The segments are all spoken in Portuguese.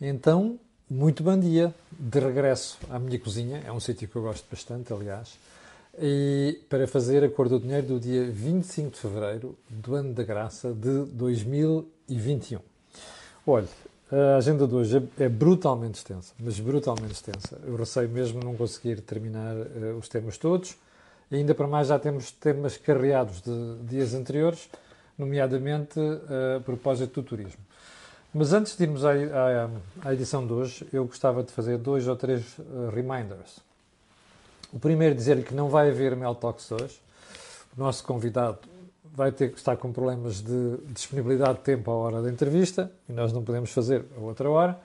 Então, muito bom dia, de regresso à minha cozinha, é um sítio que eu gosto bastante, aliás, e para fazer a cor do dinheiro do dia 25 de fevereiro do ano da graça de 2021. Olha, a agenda de hoje é, brutalmente extensa, mas brutalmente extensa. Eu receio mesmo não conseguir terminar uh, os temas todos, e ainda para mais já temos temas carreados de dias anteriores, nomeadamente uh, a propósito do turismo. Mas antes de irmos à, à, à, edição de hoje, eu gostava de fazer dois ou três uh, reminders. O primeiro, dizer-lhe que não vai haver Mel Talks hoje. O nosso convidado vai ter que estar com problemas de disponibilidade de tempo à hora da entrevista e nós não podemos fazer a outra hora.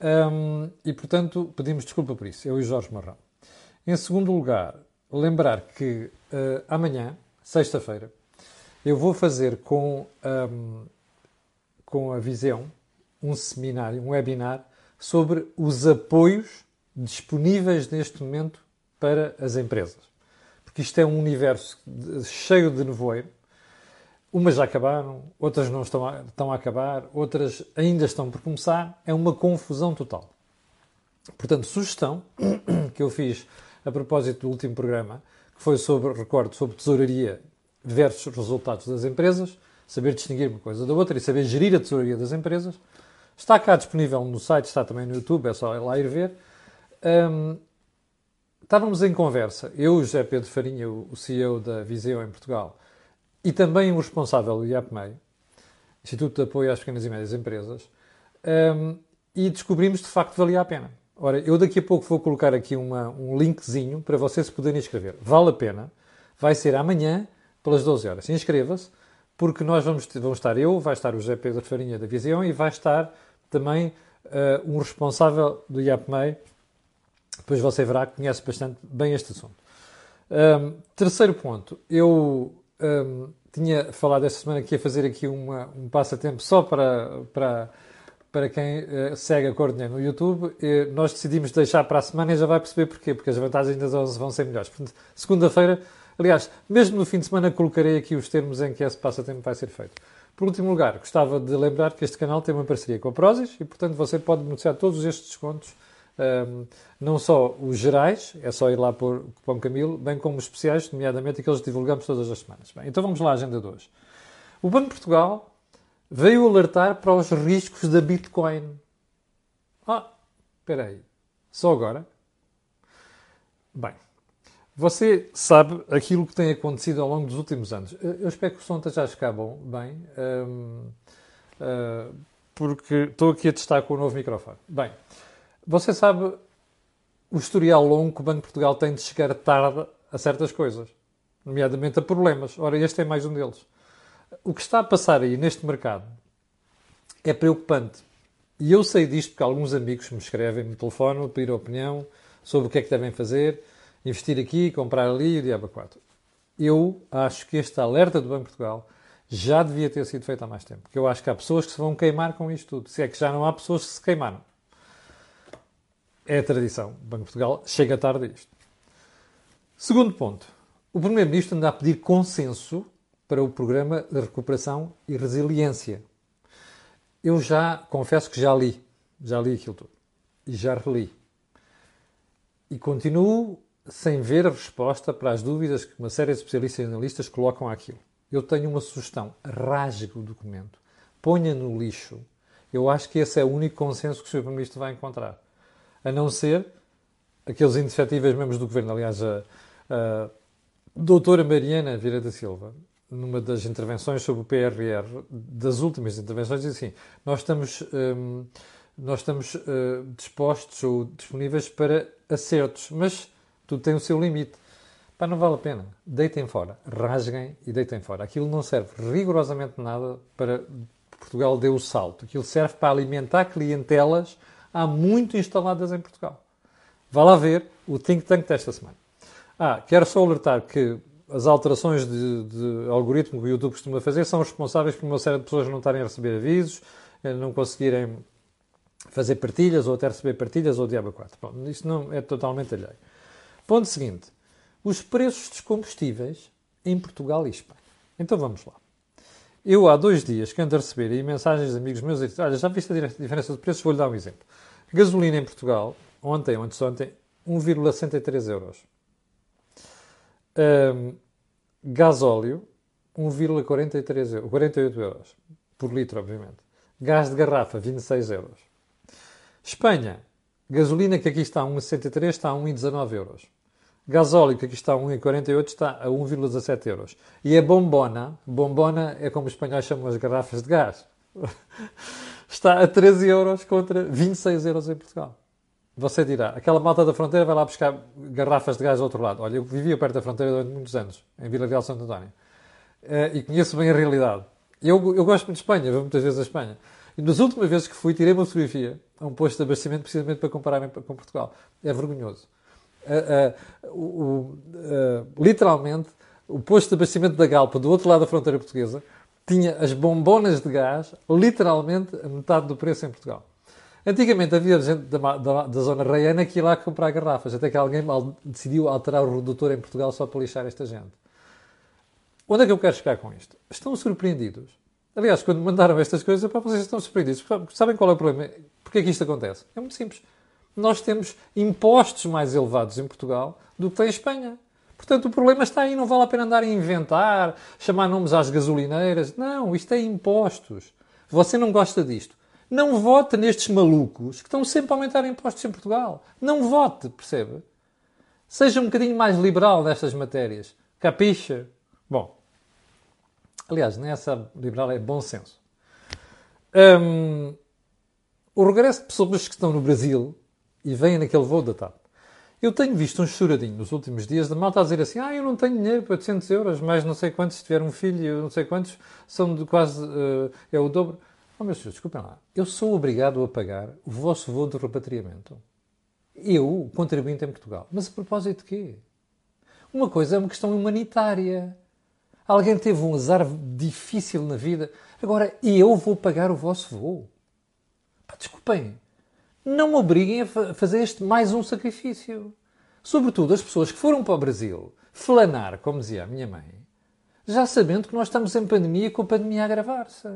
Um, e, portanto, pedimos desculpa por isso, eu e Jorge Marrão. Em segundo lugar, lembrar que uh, amanhã, sexta-feira, eu vou fazer com um, com a Visão um seminário, um webinar sobre os apoios disponíveis neste momento para as empresas. Porque isto é um universo cheio de nevoeiro. Umas já acabaram, outras não estão a, estão a acabar, outras ainda estão por começar. É uma confusão total. Portanto, sugestão que eu fiz a propósito do último programa, que foi sobre, recordo, sobre tesouraria versus resultados das empresas saber distinguir uma coisa da outra e saber gerir a tesouraria das empresas. Está cá disponível no site, está também no YouTube, é só ir lá ir ver. Um, estávamos em conversa, eu, o José Pedro Farinha, o CEO da Viseu em Portugal, e também o responsável do IAPMEI, Instituto de Apoio às Pequenas e Médias Empresas, um, e descobrimos de facto que valia a pena. Ora, eu daqui a pouco vou colocar aqui uma, um linkzinho para vocês se poderem inscrever. Vale a pena. Vai ser amanhã, pelas 12 horas. Inscreva-se porque nós vamos, vamos estar eu, vai estar o José Pedro Farinha da Visão e vai estar também uh, um responsável do IAPMEI. Depois você verá que conhece bastante bem este assunto. Um, terceiro ponto, eu um, tinha falado esta semana que ia fazer aqui uma, um passatempo só para, para, para quem uh, segue a Cor no YouTube. E nós decidimos deixar para a semana e já vai perceber porquê, porque as vantagens das 11 vão ser melhores. Portanto, segunda-feira Aliás, mesmo no fim de semana colocarei aqui os termos em que esse passatempo vai ser feito. Por último lugar, gostava de lembrar que este canal tem uma parceria com a Prozis e, portanto, você pode beneficiar todos estes descontos, um, não só os gerais, é só ir lá por cupom Camilo, bem como os especiais, nomeadamente aqueles que divulgamos todas as semanas. Bem, então vamos lá à agenda de hoje. O Banco de Portugal veio alertar para os riscos da Bitcoin. Ah, espera aí. Só agora? Bem, você sabe aquilo que tem acontecido ao longo dos últimos anos. Eu espero que o som esteja a ficar bom, bem, um, uh, ah, porque estou aqui a testar com o novo microfone. Bem, você sabe o historial longo que o Banco de Portugal tem de chegar tarde a certas coisas, nomeadamente a problemas. Ora, este é mais um deles. O que está a passar aí neste mercado é preocupante. E eu sei disto porque alguns amigos me escrevem no telefone, pedir opinião sobre o que é que devem fazer investir aqui, comprar ali o diabo 4. Eu acho que este alerta do Banco de Portugal já devia ter sido feito há mais tempo. Porque eu acho que há pessoas que se vão queimar com isto tudo. Se é que já não há pessoas que se queimaram. É a tradição. O Banco de Portugal chega tarde a isto. Segundo ponto. O Primeiro-Ministro anda a pedir consenso para o Programa de Recuperação e Resiliência. Eu já confesso que já li. Já li aquilo tudo. E já reli. E continuo sem ver a resposta para as dúvidas que uma série de especialistas e analistas colocam àquilo. Eu tenho uma sugestão. Rasgue o documento. Ponha no lixo. Eu acho que esse é o único consenso que o Sr. Primeiro-Ministro vai encontrar. A não ser aqueles indefetíveis membros do Governo. Aliás, a, a doutora Mariana Vieira da Silva, numa das intervenções sobre o PRR, das últimas intervenções, diz assim, nós estamos, hum, nós estamos uh, dispostos ou disponíveis para acertos, mas tudo tem o seu limite. Pá, não vale a pena. Deitem fora. Rasguem e deitem fora. Aquilo não serve rigorosamente nada para Portugal dê o salto. Aquilo serve para alimentar clientelas há muito instaladas em Portugal. Vá lá ver o think tank desta semana. Ah, quero só alertar que as alterações de, de, algoritmo que o YouTube costuma fazer são responsáveis por uma série de pessoas não estarem a receber avisos, eh, não conseguirem fazer partilhas ou até receber partilhas ou diabo 4. Bom, isso não é totalmente alheio. Ponto seguinte: os preços dos combustíveis em Portugal e Espanha. Então vamos lá. Eu, há dois dias, que ando a receber aí mensagens de amigos meus olha, já viste a diferença de preços? Vou-lhe dar um exemplo. Gasolina em Portugal, ontem, antes de ontem, 1,63 euros. Um, gasóleo, 1,43 euros, 48 euros por litro, obviamente. Gás de garrafa, 26 euros. Espanha, gasolina que aqui está a 1,63 está a 1,19 euros. Gasóleo que aqui está a 1,48 está a 1,17 euros. E a bombona, bombona é como os espanhóis chamam as garrafas de gás, está a 13 euros contra 26 euros em Portugal. Você dirá, aquela malta da fronteira vai lá buscar garrafas de gás do outro lado. Olha, eu vivia perto da fronteira durante muitos anos, em Vila Real Santo António. Uh, e conheço bem a realidade. Eu, eu gosto muito de Espanha, vou muitas vezes a Espanha. E nas últimas vezes que fui, tirei uma fotografia a um posto de abastecimento precisamente para comparar com Portugal. É vergonhoso. Literalmente, o posto de abastecimento da Galpa, do outro lado da fronteira portuguesa, tinha as bombonas de gás, literalmente, a metade do preço em Portugal. Antigamente havia gente da, da, da zona reiana que ia lá comprar garrafas, até que alguém decidiu alterar o redutor em Portugal só para lixar esta gente. Onde é que eu quero chegar com isto? Estão surpreendidos. Aliás, quando mandaram estas coisas, para vocês estão surpreendidos. Sabem qual é o problema? Porquê é que isto acontece? É muito simples. Nós temos impostos mais elevados em Portugal do que tem em Espanha. Portanto, o problema está aí. Não vale a pena andar a inventar, chamar nomes às gasolineiras. Não, isto é impostos. Você não gosta disto. Não vote nestes malucos que estão sempre a aumentar impostos em Portugal. Não vote, percebe? Seja um bocadinho mais liberal nestas matérias. Capixa? Bom, aliás, nessa liberal é bom senso. Um, o regresso de pessoas que estão no Brasil e vêm naquele voo da TAP. Eu tenho visto um choradinho nos últimos dias da malta a dizer assim: Ah, eu não tenho dinheiro para 800 euros, mas não sei quantos, se tiver um filho, eu não sei quantos, são de quase. Uh, é o dobro. Oh, meus senhores, desculpem lá. Eu sou obrigado a pagar o vosso voo de repatriamento. Eu, contribuinte em Portugal. Mas a propósito de quê? Uma coisa é uma questão humanitária. Alguém teve um azar difícil na vida. Agora, eu vou pagar o vosso voo. Pá, desculpem. Não me obriguem a fazer este mais um sacrifício. Sobretudo as pessoas que foram para o Brasil flanar, como dizia a minha mãe, já sabendo que nós estamos em pandemia com a pandemia a agravar-se.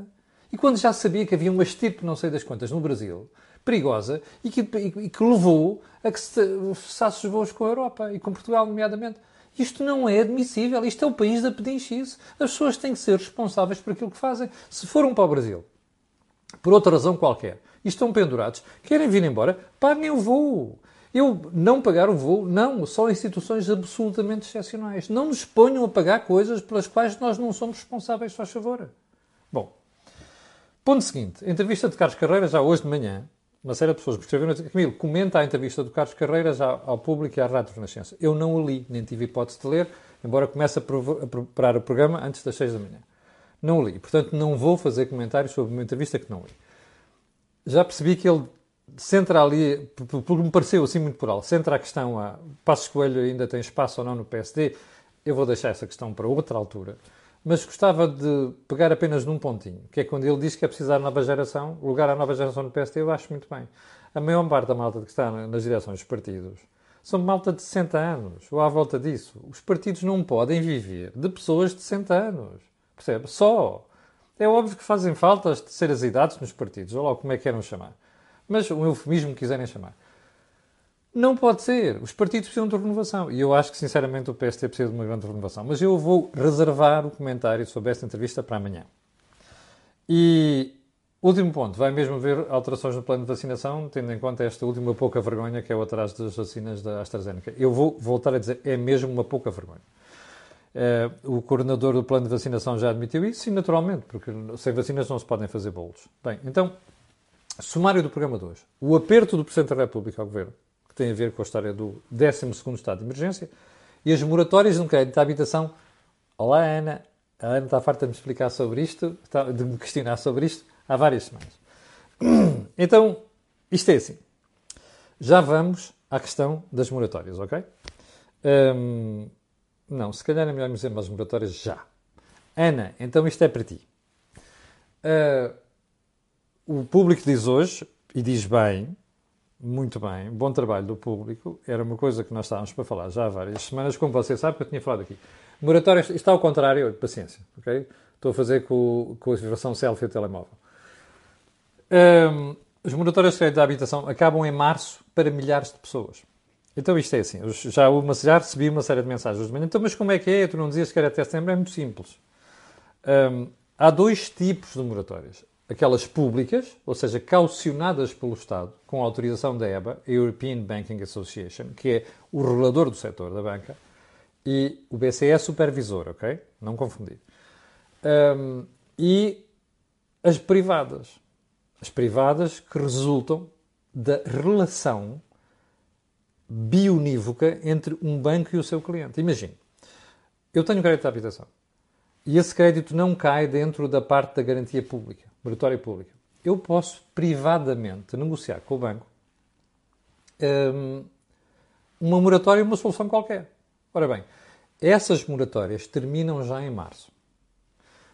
E quando já sabia que havia uma estirpe, não sei das quantas, no Brasil, perigosa, e que, e, e que levou a que se cessasse os voos com a Europa e com Portugal, nomeadamente. Isto não é admissível. Isto é o país da pedinchice. As pessoas têm que ser responsáveis por aquilo que fazem. Se foram para o Brasil, por outra razão qualquer, e estão pendurados, querem vir embora, paguem o voo. Eu não pagar o voo, não, só instituições absolutamente excepcionais. Não nos ponham a pagar coisas pelas quais nós não somos responsáveis, faz favor. Bom, Ponto seguinte, entrevista de Carlos Carreira já hoje de manhã, uma série de pessoas me escreveram Camilo, comenta a entrevista do Carlos Carreira já ao público e à Rádio Renascença. Eu não o li, nem tive hipótese de ler, embora comece a, a preparar o programa antes das 6 da manhã. Não o li, portanto não vou fazer comentários sobre uma entrevista que não li. Já percebi que ele centra ali, porque me pareceu assim muito por alto, centra a questão a Passos Coelho ainda tem espaço ou não no PSD, eu vou deixar essa questão para outra altura mas gostava de pegar apenas num pontinho, que é quando ele diz que é preciso dar nova geração, lugar à nova geração no PST, eu acho muito bem. A maior parte da malta que está nas direções dos partidos são malta de 60 anos, ou à volta disso. Os partidos não podem viver de pessoas de 60 anos, percebe? Só. É óbvio que fazem falta as terceiras idades nos partidos, ou lá como é que queiram chamar. Mas o eufemismo que quiserem chamar. Não pode ser. Os partidos precisam de renovação. E eu acho que, sinceramente, o PST precisa de uma grande renovação. Mas eu vou reservar o comentário sobre esta entrevista para amanhã. E último ponto, vai mesmo haver alterações no plano de vacinação, tendo em conta esta última pouca vergonha que é o atraso das vacinas da AstraZeneca. Eu vou voltar a dizer, é mesmo uma pouca vergonha. Eh, o coordenador do plano de vacinação já admitiu isso, e naturalmente, porque sem vacinas não se podem fazer bolos. Bem, então, sumário do programa de hoje. O aperto do Presidente da República ao Governo que tem a ver com a história do 12 estado de emergência, e as moratórias no crédito de habitação. Olá, Ana. A Ana está farta de me explicar sobre isto, de me questionar sobre isto há várias semanas. Então, isto é assim. Já vamos à questão das moratórias, ok? Hum, não, se calhar é melhor me dizer as moratórias já. Ana, então isto é para ti. Uh, o público diz hoje, e diz bem, muito bem, bom trabalho do público. Era uma coisa que nós estávamos para falar já há várias semanas, como você sabe, que eu tinha falado aqui. Moratórias, está ao contrário, paciência, ok? Estou a fazer com, com a versão selfie do telemóvel. Um, os moratórios de crédito da habitação acabam em março para milhares de pessoas. Então isto é assim, já, uma, já recebi uma série de mensagens de manhã. Então, mas como é que é? Tu não dizias que era até setembro? É muito simples. Um, há dois tipos de moratórias. Aquelas públicas, ou seja, caucionadas pelo Estado, com autorização da EBA, a European Banking Association, que é o regulador do setor da banca, e o BCE é supervisor, ok? Não confundir. Um, e as privadas. As privadas que resultam da relação bionívoca entre um banco e o seu cliente. Imagine, eu tenho crédito de habitação e esse crédito não cai dentro da parte da garantia pública, moratória pública. Eu posso privadamente negociar com o banco um, uma moratória e uma solução qualquer. Ora bem, essas moratórias terminam já em março.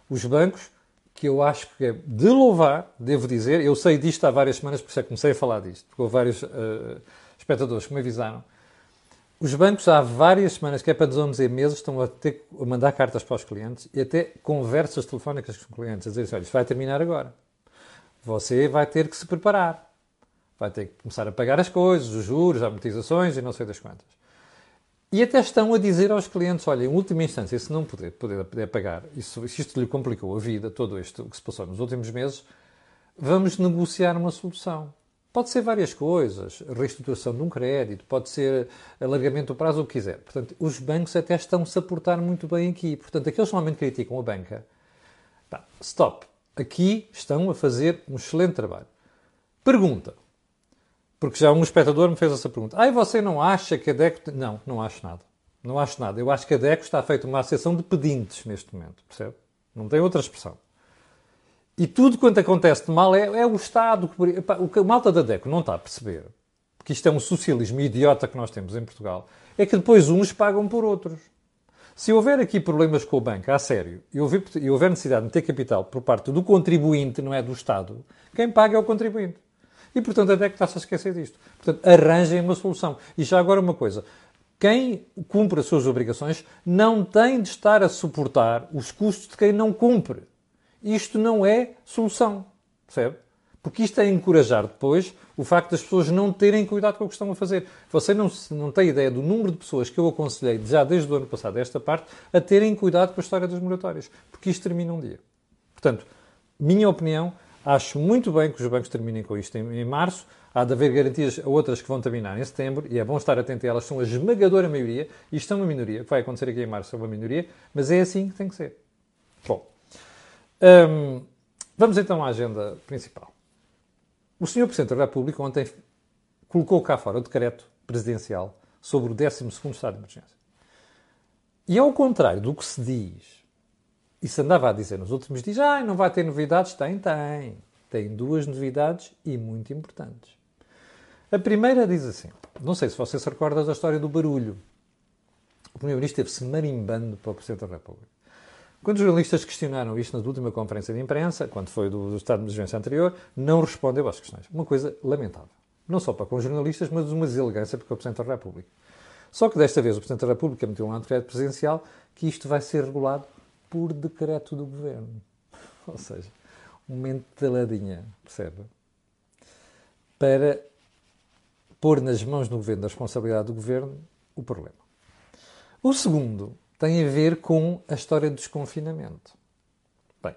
Os bancos, que eu acho que é de louvar, devo dizer, eu sei disto há várias semanas, por isso é que comecei a falar disto, porque houve vários uh, espectadores que me avisaram. Os bancos há várias semanas, que é para dizer meses, estão a, ter, a mandar cartas para os clientes e até conversas telefónicas com os clientes, a dizer assim, olha, isto vai terminar agora. Você vai ter que se preparar. Vai ter que começar a pagar as coisas, os juros, as amortizações e não sei das quantas. E até estão a dizer aos clientes, olha, em última instância, se não puder, puder, puder pagar, isso, se isto lhe complicou a vida, todo isto que se passou nos últimos meses, vamos negociar uma solução. Pode ser várias coisas, reestruturação de um crédito, pode ser alargamento do prazo, o que quiser. Portanto, os bancos até estão-se a portar muito bem aqui. Portanto, aqueles que normalmente criticam a banca, stop. Aqui estão a fazer um excelente trabalho. Pergunta. Porque já um espectador me fez essa pergunta. Ah, você não acha que a DECO... Não, não acho nada. Não acho nada. Eu acho que a DECO está feita uma associação de pedintes neste momento, percebe? Não tem outra expressão. E tudo quanto acontece de mal é, é o Estado. O que a malta da DECO não está a perceber, porque isto é um socialismo idiota que nós temos em Portugal, é que depois uns pagam por outros. Se houver aqui problemas com o banco, a sério, e houver, e houver necessidade de meter capital por parte do contribuinte, não é do Estado, quem paga é o contribuinte. E, portanto, a DEC está-se a esquecer disto. Portanto, arranjem uma solução. E já agora uma coisa. Quem cumpre as suas obrigações não tem de estar a suportar os custos de quem não cumpre. Isto não é solução, percebe? Porque isto é encorajar depois o facto das pessoas não terem cuidado com o que estão a fazer. Você não, não tem ideia do número de pessoas que eu aconselhei já desde o ano passado, esta parte, a terem cuidado com a história das moratórias. Porque isto termina um dia. Portanto, minha opinião, acho muito bem que os bancos terminem com isto em, em março. Há de haver garantias a outras que vão terminar em setembro e é bom estar atento a elas. São a esmagadora maioria. Isto é uma minoria. Vai acontecer aqui em março é uma minoria, mas é assim que tem que ser. Bom, vamos então à agenda principal. O Sr. Presidente da República ontem colocou cá fora o decreto presidencial sobre o 12 Estado de Emergência. E ao contrário do que se diz, e se andava a dizer nos últimos dias, ah, não vai ter novidades, tem, tem. Tem duas novidades e muito importantes. A primeira diz assim, não sei se você se recorda da história do barulho. O Primeiro-Ministro esteve-se marimbando para o Presidente da República. Quando os jornalistas questionaram isto na última conferência de imprensa, quando foi do, do estado de emergência anterior, não respondeu às questões. Uma coisa lamentável. Não só para com os jornalistas, mas uma deselegância com o Presidente da República. Só que desta vez o Presidente da República meteu um decreto presidencial que isto vai ser regulado por decreto do Governo. Ou seja, uma entaladinha, percebe? Para pôr nas mãos do Governo, da responsabilidade do Governo, o problema. O segundo tem a ver com a história do desconfinamento. Bem,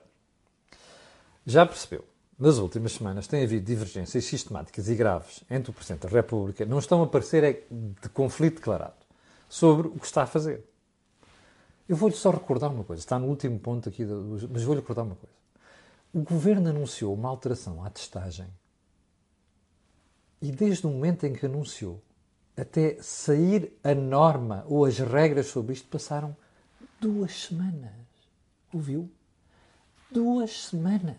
já percebeu, nas últimas semanas tem havido divergências sistemáticas e graves entre o Presidente da República, não estão a parecer é de conflito declarado, sobre o que está a fazer. Eu vou-lhe só recordar uma coisa, está no último ponto aqui, mas vou-lhe recordar uma coisa. O Governo anunciou uma alteração à testagem e desde o momento em que anunciou até sair a norma ou as regras sobre isto passaram duas semanas. Ouviu? Duas semanas.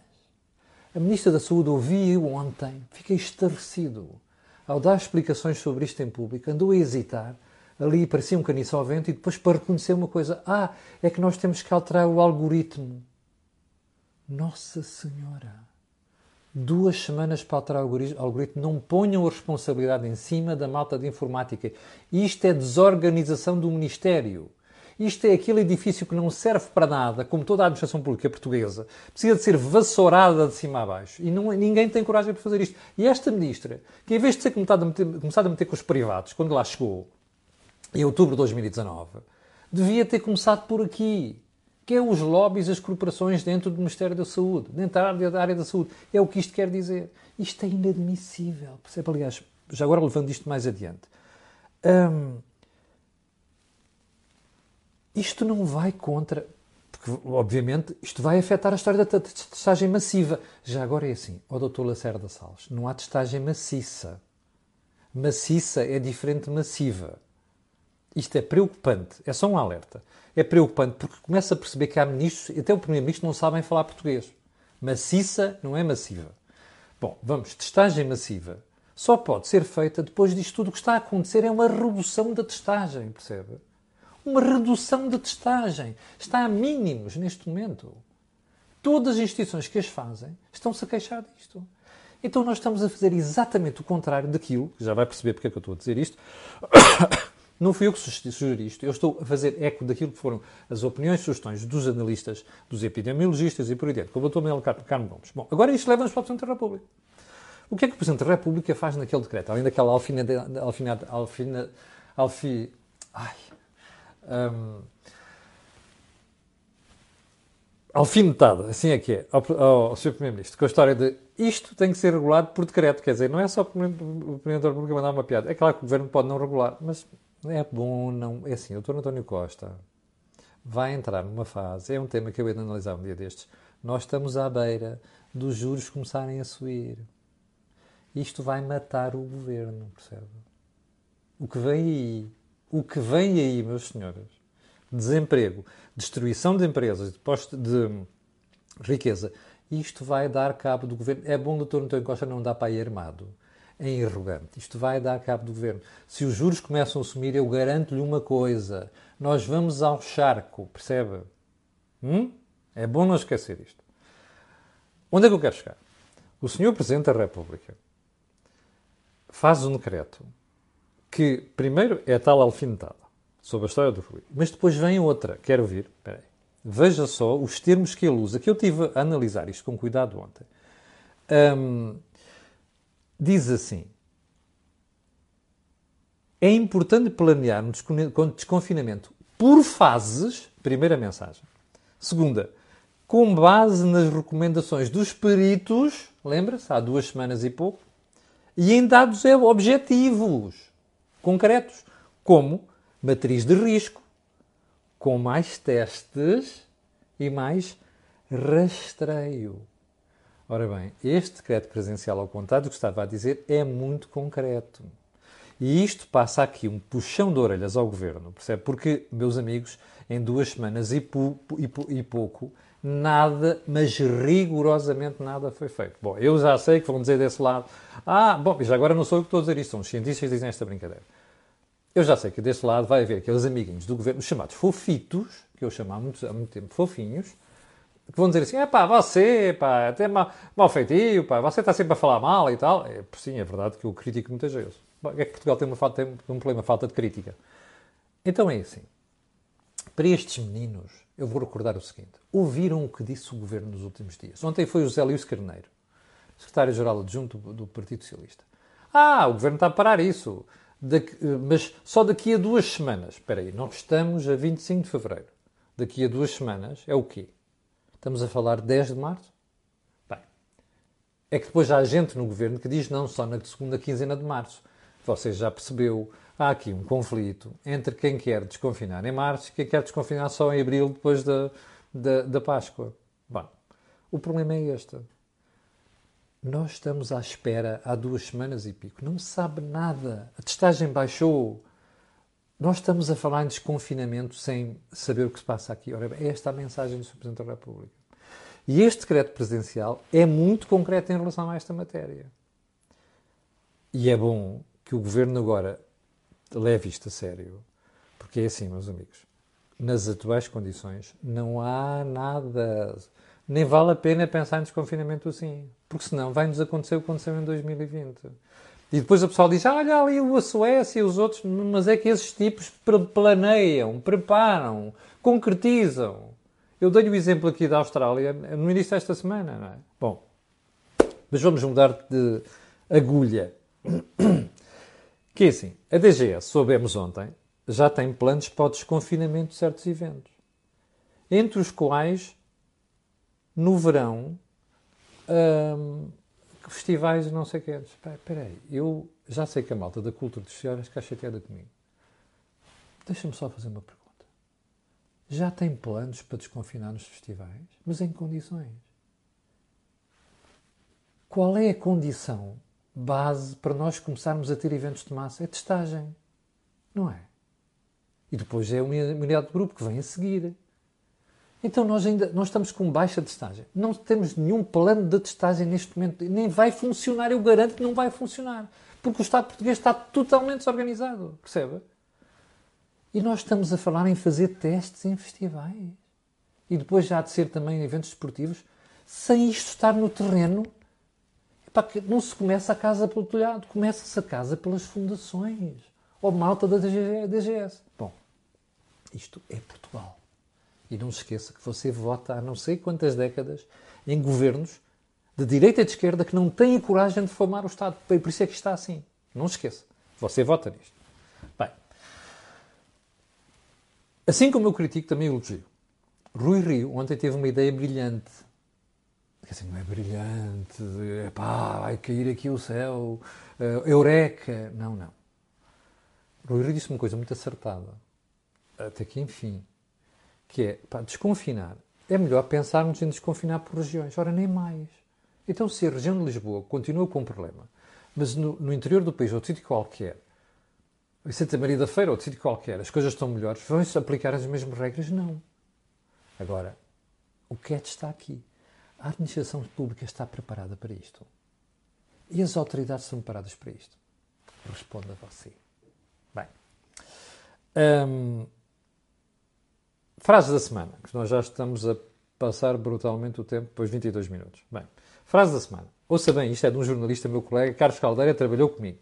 A Ministra da Saúde ouviu ontem, fiquei estarrecido. Ao dar explicações sobre isto em público, andou a hesitar. Ali parecia um caniço ao vento e depois para reconhecer uma coisa. Ah, é que nós temos que alterar o algoritmo. Nossa Senhora! Duas semanas para alterar o algoritmo. Não ponham a responsabilidade em cima da malta de informática. Isto é desorganização do Ministério. Isto é aquele edifício que não serve para nada, como toda a administração pública portuguesa, precisa de ser vassourada de cima a baixo. E não, ninguém tem coragem para fazer isto. E esta ministra, que em vez de ter começado a meter, começado a meter com os privados, quando lá chegou, em outubro de 2019, devia ter começado por aqui que é os lobbies, as corporações dentro do Ministério da Saúde, dentro da área, da saúde. É o que isto quer dizer. Isto é inadmissível. Percebe? Aliás, já agora levando isto mais adiante. Hum, isto não vai contra. Porque, obviamente, isto vai afetar a história da testagem massiva. Já agora é assim, ó Dr. Lacerda Salles, não há testagem maciça. Maciça é diferente de massiva. Isto é preocupante. É só um alerta. É preocupante porque começa a perceber que há ministros, até o Primeiro-Ministro, não sabem falar português. Maciça não é massiva. Bom, vamos, testagem massiva só pode ser feita depois disto tudo. O que está a acontecer é uma redução da testagem, percebe? Uma redução da testagem. Está a mínimos neste momento. Todas as instituições que as fazem estão-se a queixar disto. Então nós estamos a fazer exatamente o contrário daquilo, já vai perceber porque é que eu estou a dizer isto. Não fui eu que sugeri isto, eu estou a fazer eco daquilo que foram as opiniões e sugestões dos analistas, dos epidemiologistas e por aí dentro, como o Dr. Manuel Carmo Gomes. Bom, agora isto leva-nos para o Presidente da República. O que é que o Presidente da República faz naquele decreto? Além daquela alfinada, alfinada, alfina, alfi, ai, um, alfinetada, assim é que é, ao, ao Sr. Primeiro-Ministro, com a história de isto tem que ser regulado por decreto, quer dizer, não é só o Presidente da República mandar uma piada, é claro que o Governo pode não regular, mas é bom não... É assim, o Dr. António Costa vai entrar numa fase, é um tema que eu ia analisar um dia destes, nós estamos à beira dos juros começarem a subir. Isto vai matar o governo, percebe? O que vem aí, o que vem aí, meus senhores, desemprego, destruição de empresas, de, posto de riqueza, isto vai dar cabo do governo. É bom o doutor António Costa não dar para ir armado, é arrogante. Isto vai dar cabo do governo. Se os juros começam a sumir, eu garanto-lhe uma coisa: nós vamos ao charco, percebe? Hum? É bom não esquecer isto. Onde é que eu quero chegar? O senhor Presidente da República faz um decreto que, primeiro, é tal alfinetada sobre a história do Rui, mas depois vem outra. Quero ouvir? Espera aí. Veja só os termos que ele usa, que eu tive a analisar isto com cuidado ontem. Um, diz assim: é importante planear um desconfinamento por fases. Primeira mensagem. Segunda, com base nas recomendações dos peritos, lembra-se, há duas semanas e pouco, e em dados objetivos, concretos, como matriz de risco, com mais testes e mais rastreio. Ora bem, este decreto presencial, ao contrário do que estava a dizer, é muito concreto. E isto passa aqui um puxão de orelhas ao governo, percebe? Porque, meus amigos, em duas semanas e, e, e pouco, nada, mas rigorosamente nada foi feito. Bom, eu já sei que vão dizer desse lado, ah, bom, já agora não sou eu que estou a dizer isto, são os cientistas que dizem esta brincadeira. Eu já sei que desse lado vai haver aqueles amiguinhos do governo, chamados fofitos, que eu chamo há muito, há muito tempo fofinhos, que vão dizer assim, é pá, você, pá, até mal, mal feitio, pá, você está sempre a falar mal e tal. É, sim, é verdade que eu critico muitas vezes. É que Portugal tem, uma falta, tem um problema, falta de crítica. Então é assim, para estes meninos, eu vou recordar o seguinte. Ouviram o que disse o governo nos últimos dias. Ontem foi o José Luís Carneiro, secretário-geral adjunto do Partido Socialista. Ah, o governo está a parar isso. Daqui, mas só daqui a duas semanas. Espera aí, nós estamos a 25 de fevereiro. Daqui a duas semanas é o quê? Estamos a falar de 10 de março? Bem, é que depois há gente no governo que diz não, só na segunda quinzena de março. Você já percebeu há aqui um conflito entre quem quer desconfinar em março e quem quer desconfinar só em abril, depois da, da, da Páscoa. Bom, o problema é este. Nós estamos à espera há duas semanas e pico. Não se sabe nada. A testagem baixou. Nós estamos a falar em desconfinamento sem saber o que se passa aqui. Ora, é esta a mensagem do Sr. Presidente da República. E este decreto presidencial é muito concreto em relação a esta matéria. E é bom que o Governo agora leve isto a sério. Porque é assim, meus amigos, nas atuais condições não há nada. Nem vale a pena pensar em desconfinamento assim. Porque senão vai-nos acontecer o que aconteceu em 2020. E depois a pessoa diz, ah, olha ali a Suécia e os outros, mas é que esses tipos planeiam, preparam, concretizam. Eu dei o exemplo aqui da Austrália no início desta semana, não é? Bom, mas vamos mudar de agulha. Que é assim, a DGS, soubemos ontem, já tem planos para o desconfinamento de certos eventos. Entre os quais, no verão, hum, festivais não sei que. Espera aí, eu já sei que a malta da cultura dos senhores está chateada comigo. Deixa-me só fazer uma pergunta. Já tem planos para desconfinar nos festivais? Mas em condições? Qual é a condição base para nós começarmos a ter eventos de massa? É testagem. Não é? E depois é uma unidade de grupo que vem a seguir. Então nós ainda nós estamos com baixa testagem. Não temos nenhum plano de testagem neste momento. Nem vai funcionar, eu garanto que não vai funcionar. Porque o Estado português está totalmente desorganizado. Percebe? E nós estamos a falar em fazer testes em festivais. E depois já há de ser também em eventos esportivos. Sem isto estar no terreno, não se começa a casa pelo telhado, começa-se a casa pelas fundações. Ou malta da DGS. Bom, isto é Portugal. E não se esqueça que você vota há não sei quantas décadas em governos de direita e de esquerda que não têm coragem de formar o Estado. Por isso é que está assim. Não se esqueça. Você vota nisto. Bem, assim como eu critico, também elogio. Rui Rio ontem teve uma ideia brilhante. Assim, não é brilhante, é pá, vai cair aqui o céu, uh, eureka. Não, não. Rui Rio disse uma coisa muito acertada. Até que, enfim, que é, para desconfinar, é melhor pensarmos em desconfinar por regiões. Ora, nem mais. Então, se a região de Lisboa continua com um problema, mas no, no interior do país, ou de sítio qualquer, em Santa Maria da Feira, ou de sítio qualquer, as coisas estão melhores, vão-se aplicar as mesmas regras? Não. Agora, o que é está aqui? A administração pública está preparada para isto? E as autoridades são preparadas para isto? Responda você. Bem. Hum, Frase da semana, que nós já estamos a passar brutalmente o tempo, depois 22 minutos. Bem, frase da semana. Ouça bem, isto é de um jornalista, meu colega, Carlos Caldeira, trabalhou comigo.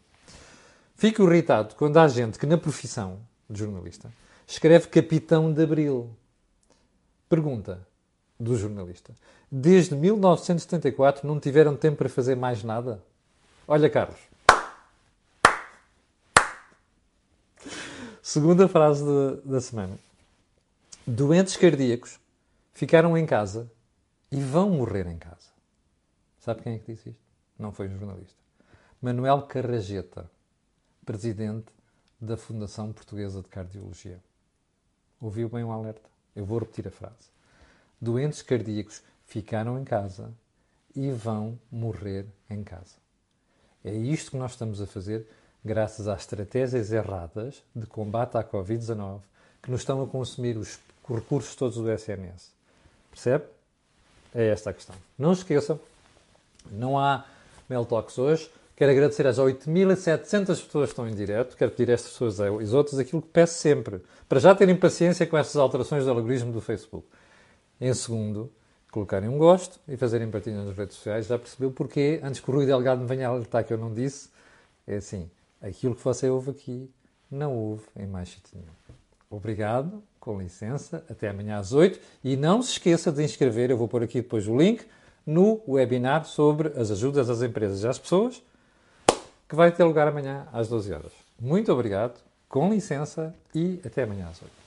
Fico irritado quando há gente que, na profissão de jornalista, escreve Capitão de Abril. Pergunta do jornalista. Desde 1974 não tiveram tempo para fazer mais nada? Olha, Carlos. Segunda frase de, da semana doentes cardíacos ficaram em casa e vão morrer em casa. Sabe quem é que disse isto? Não foi um jornalista. Manuel Carrageta, presidente da Fundação Portuguesa de Cardiologia. Ouviu bem o alerta? Eu vou repetir a frase. Doentes cardíacos ficaram em casa e vão morrer em casa. É isto que nós estamos a fazer graças às estratégias erradas de combate à Covid-19 que nos estão a consumir os recursos todos do SNS. Percebe? É esta a questão. Não se esqueçam, não há Mail Talks hoje. Quero agradecer às 8.700 pessoas que estão em direto. Quero pedir a estas pessoas e aos outros aquilo que peço sempre. Para já terem paciência com estas alterações do algoritmo do Facebook. Em segundo, colocarem um gosto e fazerem partilha nas redes sociais. Já percebeu porquê? Antes que o Rui Delgado me venha alertar que eu não disse. É assim, aquilo que você ouve aqui, não ouve em mais sítio nenhum. Obrigado, com licença, até amanhã às 8 e não se esqueça de inscrever, eu vou pôr aqui depois o link, no webinar sobre as ajudas às empresas e às pessoas, que vai ter lugar amanhã às 12 horas. Muito obrigado, com licença e até amanhã às 8.